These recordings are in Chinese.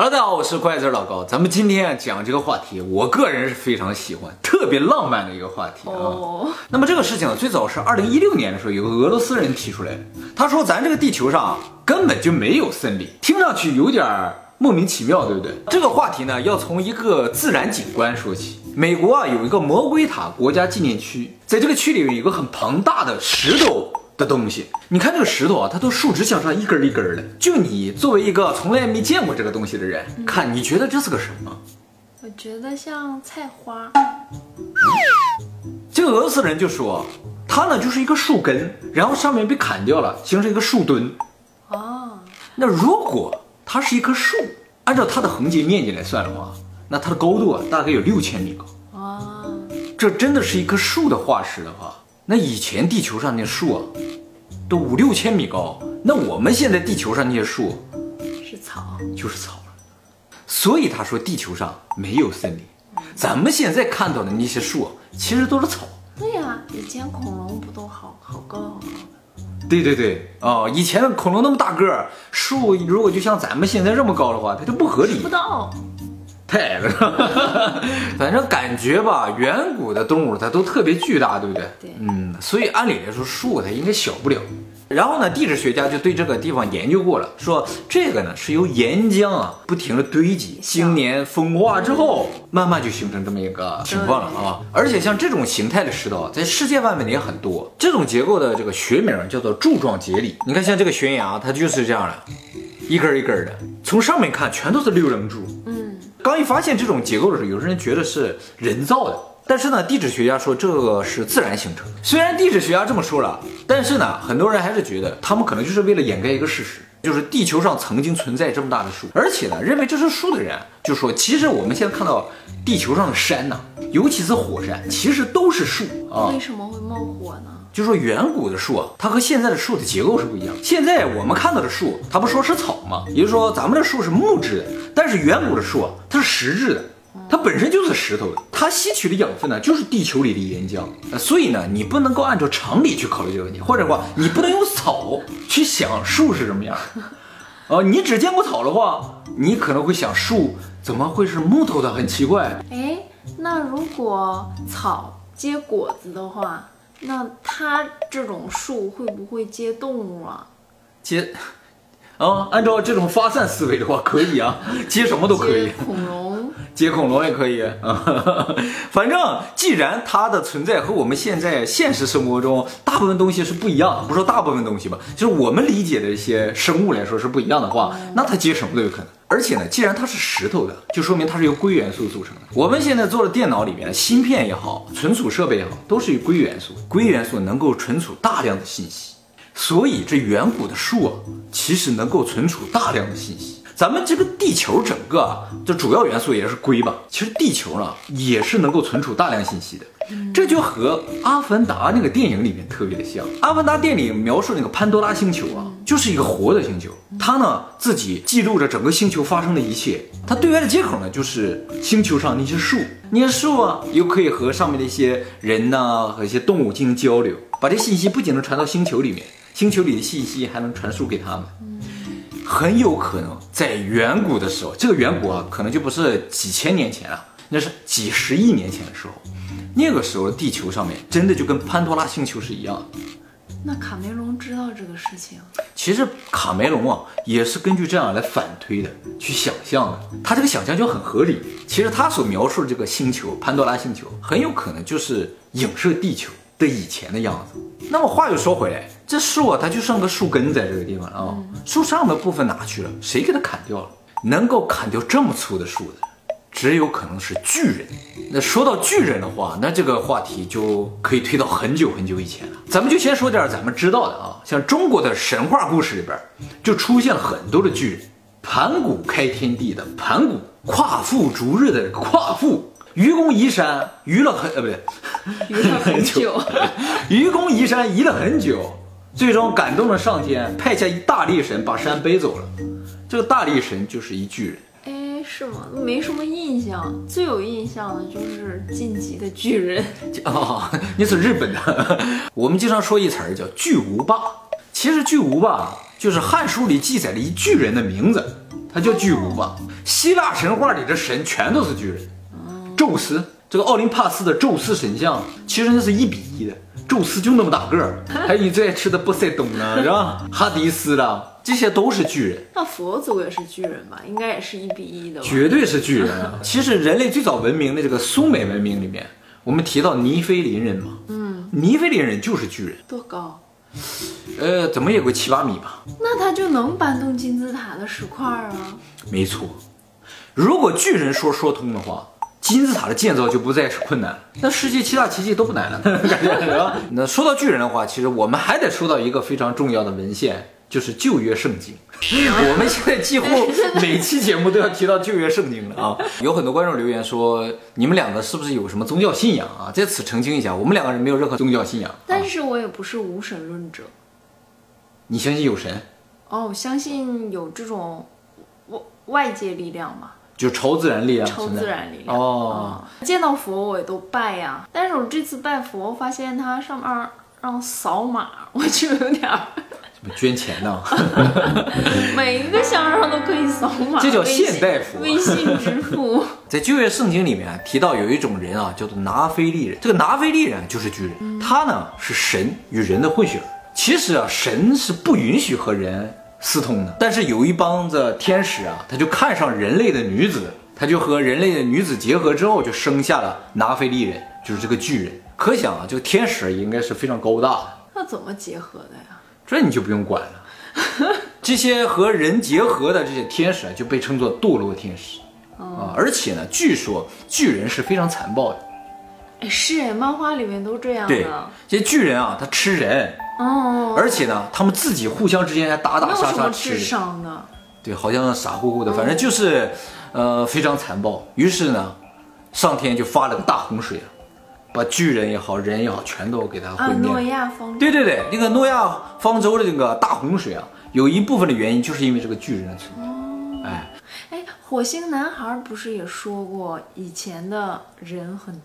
Hello，大家好，我是怪字老高。咱们今天讲这个话题，我个人是非常喜欢，特别浪漫的一个话题啊。哦，那么这个事情呢，最早是二零一六年的时候，有个俄罗斯人提出来的。他说，咱这个地球上根本就没有森林，听上去有点儿莫名其妙，对不对？这个话题呢，要从一个自然景观说起。美国啊，有一个魔鬼塔国家纪念区，在这个区里有一个很庞大的石头的东西。你看这个石头啊，它都竖直向上，一根儿一根儿的。就你作为一个从来没见过这个东西的人，看你觉得这是个什么？我觉得像菜花。这个俄罗斯人就说，它呢就是一个树根，然后上面被砍掉了，形成一个树墩。哦，那如果它是一棵树，按照它的横截面积来算的话，那它的高度啊大概有六千米高。哦，这真的是一棵树的化石的话，那以前地球上那树啊，都五六千米高，那我们现在地球上那些树是草。就是草了。所以他说地球上没有森林，咱们现在看到的那些树啊其实都是草。对呀、以前恐龙不都好好高好高的？对对对，哦，以前的恐龙那么大个儿，树如果就像咱们现在这么高的话，它就不合理不。到。太矮了，反正感觉吧，远古的动物它都特别巨大，对不对？对嗯，所以按理来说树它应该小不了。然后呢，地质学家就对这个地方研究过了，说这个呢是由岩浆啊不停的堆积，经年风化之后，慢慢就形成这么一个情况了啊。而且像这种形态的石头啊，在世界范围内也很多。这种结构的这个学名叫做柱状节理。你看，像这个悬崖，它就是这样的，一根儿一根儿的，从上面看全都是六棱柱。嗯，刚一发现这种结构的时候，有些人觉得是人造的，但是呢，地质学家说这个是自然形成的。虽然地质学家这么说了，但是呢，很多人还是觉得他们可能就是为了掩盖一个事实，就是地球上曾经存在这么大的树，而且呢，认为这是树的人就说，其实我们现在看到地球上的山呐，尤其是火山，其实都是树啊。为什么会冒火呢？就说远古的树啊，它和现在的树的结构是不一样。现在我们看到的树，它不说是草吗？也就是说，咱们的树是木质的，但是远古的树啊，它是石质的，它本身就是石头的，它吸取的养分呢，就是地球里的岩浆。呃所以呢，你不能够按照常理去考虑这个问题，或者话你不能用草去想树是什么样你只见过草的话，你可能会想树怎么会是木头的，很奇怪。哎，那如果草结果子的话，那它这种树会不会接动物啊？接，啊，按照这种发散思维的话，可以啊，接什么都可以接，恐龙？接恐龙也可以啊。反正既然它的存在和我们现在现实生活中大部分东西是不一样的，不说大部分东西吧，就是我们理解的一些生物来说是不一样的话，那它接什么都有可能。而且呢，既然它是石头的，就说明它是由硅元素组成的。我们现在做的电脑里面，芯片也好，存储设备也好，都是由硅元素。硅元素能够存储大量的信息。所以这远古的树啊，其实能够存储大量的信息。咱们这个地球整个啊，这主要元素也是硅吧。其实地球呢，也是能够存储大量信息的。这就和《阿凡达》那个电影里面特别的像。《阿凡达》电影描述那个潘多拉星球啊，就是一个活的星球，它呢自己记录着整个星球发生的一切。它对外的接口呢，就是星球上那些树，那些树啊，又可以和上面的一些人呐、和一些动物进行交流，把这信息不仅能传到星球里面，星球里的信息还能传输给他们。很有可能在远古的时候，这个远古啊，可能就不是几千年前啊，那是几十亿年前的时候。那个时候，地球上面真的就跟潘多拉星球是一样的。那卡梅隆知道这个事情？其实卡梅隆啊，也是根据这样来反推的，去想象的。他这个想象就很合理。其实他所描述的这个星球潘多拉星球，很有可能就是影射地球的以前的样子。那么话又说回来，这树啊，它就剩个树根在这个地方了啊，树上的部分哪去了？谁给它砍掉了？能够砍掉这么粗的树的，只有可能是巨人。那说到巨人的话，那这个话题就可以推到很久很久以前了。咱们就先说点咱们知道的啊，像中国的神话故事里边，就出现了很多的巨人。盘古开天地的盘古，夸父逐日的夸父，愚公移山移了很呃不对，愚了很久。愚公移山移了很久，最终感动了上天，派下一大力神把山背走了。这个大力神就是一巨人。哎，是吗？没什么印象，最有印象的就是晋级的巨人。哦，那是日本的。我们经常说一词儿叫巨无霸，其实巨无霸就是《汉书》里记载了一巨人的名字，他叫巨无霸。希腊神话里的神全都是巨人，宙斯，这个奥林帕斯的宙斯神像，其实那是一比一的，宙斯就那么大个儿，还有你最爱吃的波塞冬呢，是吧？哈迪斯啦，这些都是巨人。那佛祖也是巨人吧？应该也是一比一的吧？绝对是巨人啊！其实人类最早文明的这个苏美文明里面，我们提到尼菲林人嘛，嗯，尼菲林人就是巨人，多高？呃，怎么也有个七八米吧？那他就能搬动金字塔的石块啊？没错，如果巨人说说通的话，金字塔的建造就不再是困难了，那世界七大奇迹都不难了，感觉是吧？那说到巨人的话，其实我们还得说到一个非常重要的文献，就是旧约圣经。我们现在几乎 每期节目都要提到旧约圣经了啊！有很多观众留言说，你们两个是不是有什么宗教信仰啊？在此澄清一下，我们两个人没有任何宗教信仰。但是我也不是无神论者。你相信有神？哦，我相信有这种外外界力量嘛，就超自然力量。超自然力量哦、嗯见到佛我也都拜呀，但是我这次拜佛发现它上面让扫码，我就有点儿，什么捐钱呢？每一个香上都可以扫码，这叫现代佛微信支付。在旧约圣经里面提到有一种人啊，叫做拿非利人。这个拿非利人就是巨人，他呢是神与人的混血。其实啊，神是不允许和人私通的，但是有一帮子天使啊，他就看上人类的女子，他就和人类的女子结合之后，就生下了拿非利人，就是这个巨人。可想啊，这个天使应该是非常高大的。那怎么结合的呀？这你就不用管了。这些和人结合的这些天使啊，就被称作堕落天使啊。而且呢，据说巨人是非常残暴的。哎，是哎，漫画里面都这样对的。，这些巨人啊，他吃人，哦，而且呢，他们自己互相之间还打打杀智杀吃人。商的。对，好像傻乎乎的，反正就是，呃，非常残暴。于是呢，上天就发了个大洪水啊，把巨人也好，人也好，全都给他啊，毁灭了。诺亚方舟。对对对，那个诺亚方舟的这个大洪水啊，有一部分的原因就是因为这个巨人的存在。哎，哎，火星男孩不是也说过，以前的人很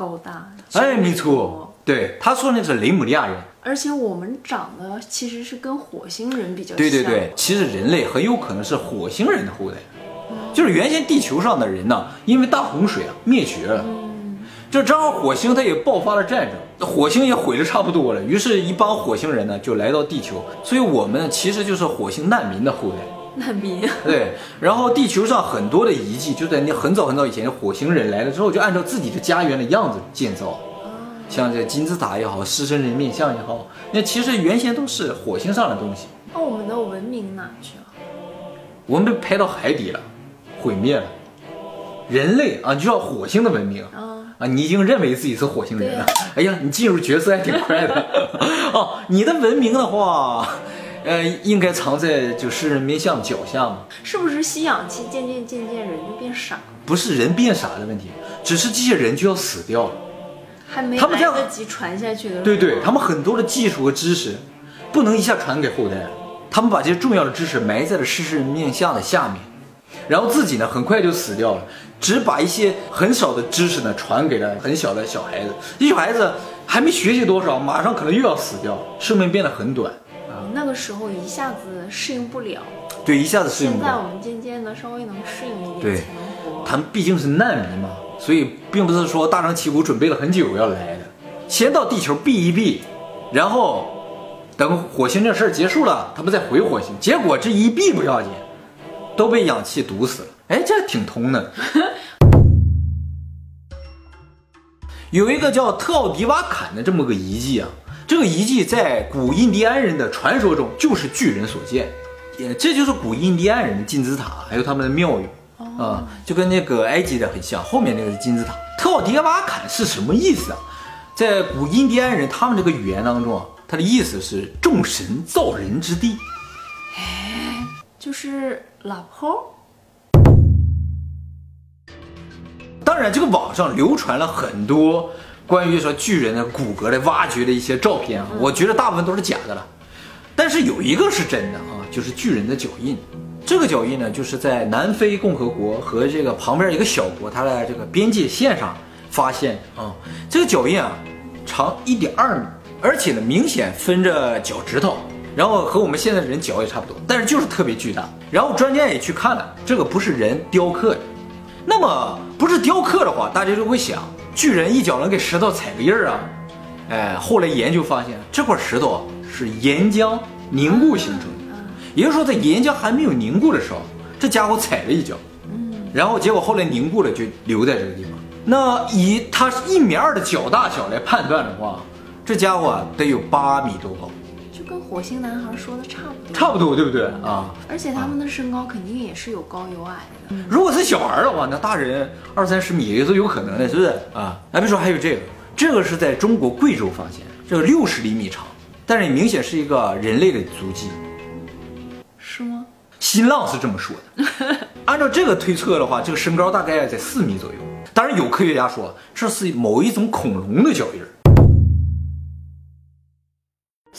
高大？哎，没错，对，他说那是雷姆利亚人。而且我们长得其实是跟火星人比较像。对对对，其实人类很有可能是火星人的后代，就是原先地球上的人呢，因为大洪水啊灭绝了，就正好火星它也爆发了战争，火星也毁的差不多了，于是，一帮火星人呢就来到地球，所以我们其实就是火星难民的后代。难民。对，然后地球上很多的遗迹就在那很早很早以前，火星人来了之后，就按照自己的家园的样子建造，像这金字塔也好，狮身人面像也好，那其实原先都是火星上的东西。那我们的文明哪去了？我们被拍到海底了，毁灭了。人类啊，就叫火星的文明啊啊，你已经认为自己是火星人了。哎呀，你进入角色还挺快的 哦。你的文明的话，呃，应该藏在就狮人面像脚下嘛。是不是吸氧气渐渐渐渐人就变傻了？不是人变傻的问题，只是这些人就要死掉了。还没来得及传下去的。对对，他们很多的技术和知识不能一下传给后代，他们把这些重要的知识埋在了狮身人面像的下面，然后自己呢很快就死掉了，只把一些很少的知识呢传给了很小的小孩子，这小孩子还没学习多少，马上可能又要死掉，寿命变得很短，那个时候一下子适应不了，对，一下子适应不了。现在我们渐渐的稍微能适应一对点对。他们毕竟是难民嘛，所以并不是说大张旗鼓准备了很久要来的，先到地球避一避，然后等火星这事儿结束了，他们再回火星。结果这一避不要紧，都被氧气毒死了。哎，这挺通的。有一个叫特奥迪瓦坎的这么个遗迹啊，这个遗迹在古印第安人的传说中就是巨人所建，也这就是古印第安人的金字塔，还有他们的庙宇。啊、就跟那个埃及的很像，后面那个是金字塔。特奥迪瓦坎是什么意思啊？在古印第安人他们这个语言当中啊，它的意思是众神造人之地。就是老婆。当然，这个网上流传了很多关于说巨人的骨骼的挖掘的一些照片啊，我觉得大部分都是假的了。但是有一个是真的啊，就是巨人的脚印。这个脚印呢，就是在南非共和国和这个旁边一个小国它的这个边界线上发现啊。这个脚印啊，长一点二米，而且呢明显分着脚趾头，然后和我们现在的人脚也差不多，但是就是特别巨大。然后专家也去看了，这个不是人雕刻的。那么不是雕刻的话，大家就会想，巨人一脚能给石头踩个印儿啊？哎，后来研究发现，这块石头是岩浆凝固形成的，也就是说，在岩浆还没有凝固的时候，这家伙踩了一脚，然后结果后来凝固了，就留在这个地方。那以他一米二的脚大小来判断的话，这家伙得有八米多高，火星男孩说的差不多。差不多，对不对啊？而且他们的身高肯定也是有高有矮的。如果是小孩的话，那大人二三十米也是有可能的，是不是啊？哎，别说还有这个，这个是在中国贵州发现，这个六十厘米长，但是明显是一个人类的足迹。是吗？新浪是这么说的。按照这个推测的话，这个身高大概在四米左右。当然，有科学家说这是某一种恐龙的脚印儿。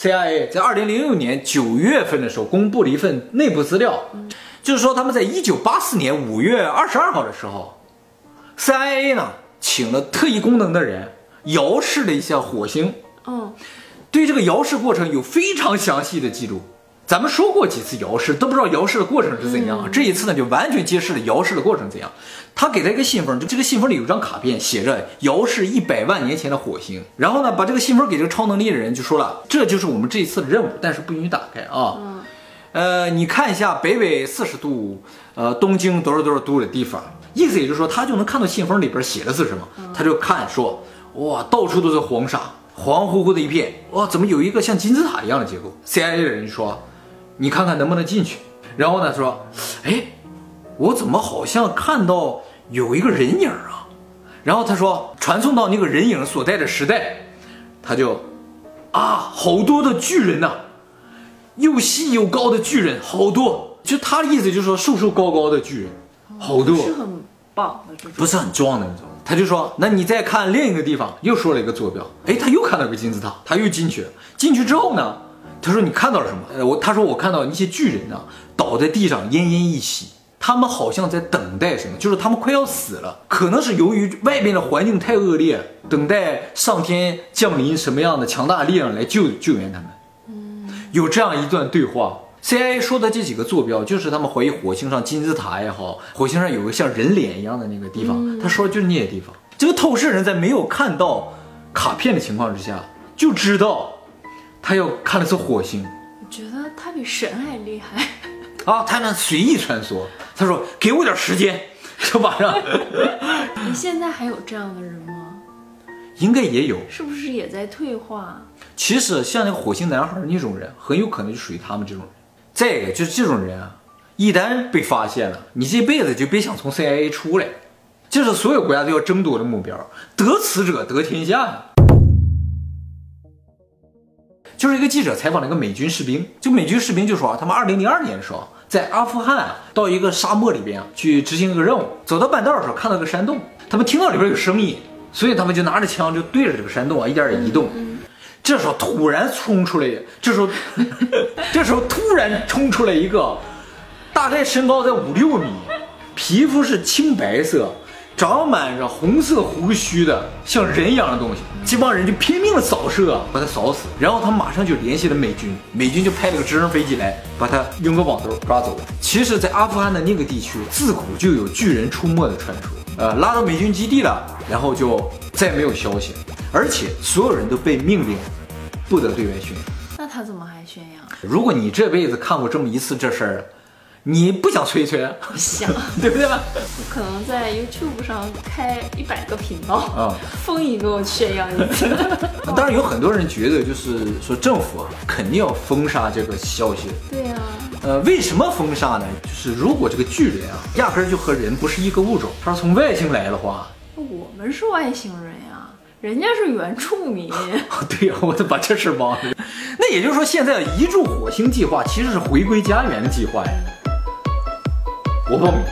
CIA 在二零零六年九月份的时候公布了一份内部资料，就是说他们在一九八四年五月二十二号的时候，CIA 呢请了特异功能的人遥视了一下火星，嗯，对这个遥视过程有非常详细的记录。咱们说过几次遥视，都不知道遥视的过程是怎样。这一次呢，就完全揭示了遥视的过程怎样。他给他一个信封，就这个信封里有张卡片，写着遥视一百万年前的火星。然后呢，把这个信封给这个超能力的人，就说了，这就是我们这一次的任务，但是不允许打开啊。呃，你看一下北纬四十度，呃，东经多少多少度的地方，意思也就是说，他就能看到信封里边写的是什么，他就看说，哇，到处都是黄沙，黄乎乎的一片，哇，怎么有一个像金字塔一样的结构？CIA 的人就说。你看看能不能进去，然后呢说，哎，我怎么好像看到有一个人影啊？然后他说传送到那个人影所在的时代，他就啊，好多的巨人呐，又细又高的巨人，好多。就他的意思就是说瘦瘦高高的巨人，好多，是很棒的，不是很壮的那种。他就说，那你再看另一个地方，又说了一个坐标，哎，他又看到个金字塔，他又进去了。进去之后呢？他说：“你看到了什么？”呃，我他说我看到一些巨人呢，倒在地上奄奄一息，他们好像在等待什么，就是他们快要死了，可能是由于外边的环境太恶劣，等待上天降临什么样的强大力量来救救援他们。嗯，有这样一段对话。CIA 说的这几个坐标，就是他们怀疑火星上金字塔也好，火星上有个像人脸一样的那个地方。他说就是那些地方。这个透视人在没有看到卡片的情况之下，就知道。他要看的是火星，我觉得他比神还厉害啊！他能随意穿梭。他说：“给我点时间，就马上。”你现在还有这样的人吗？应该也有，是不是也在退化？其实像那个火星男孩那种人，很有可能就属于他们这种人。再一个就是这种人啊，一旦被发现了，你这辈子就别想从 CIA 出来。这是所有国家都要争夺的目标，得此者得天下呀。就是一个记者采访了一个美军士兵，就美军士兵就说啊，他们二零零二年的时候在阿富汗到一个沙漠里边去执行一个任务，走到半道的时候看到个山洞，他们听到里边有声音，所以他们就拿着枪就对着这个山洞啊一点点移动。这时候突然冲出来，这时候 这时候突然冲出来一个，大概身高在五六米，皮肤是青白色。长满着红色胡须的像人一样的东西，这帮人就拼命的扫射，把他扫死。然后他马上就联系了美军，美军就派了个直升飞机来把他用个网兜抓走了。其实，在阿富汗的那个地区，自古就有巨人出没的传说。呃，拉到美军基地了，然后就再没有消息，而且所有人都被命令不得对外宣扬。那他怎么还宣扬？如果你这辈子看过这么一次这事儿。你不想吹一吹？想，对不对吧？我可能在 YouTube 上开一百个频道啊，封一个炫耀一次。当然有很多人觉得，就是说政府啊，肯定要封杀这个消息。对呀。呃，为什么封杀呢？就是如果这个巨人啊，压根儿就和人不是一个物种，他是从外星来的话，我们是外星人呀，人家是原住民。对呀，我都把这事忘了。那也就是说，现在移住火星计划其实是回归家园的计划呀。我报名。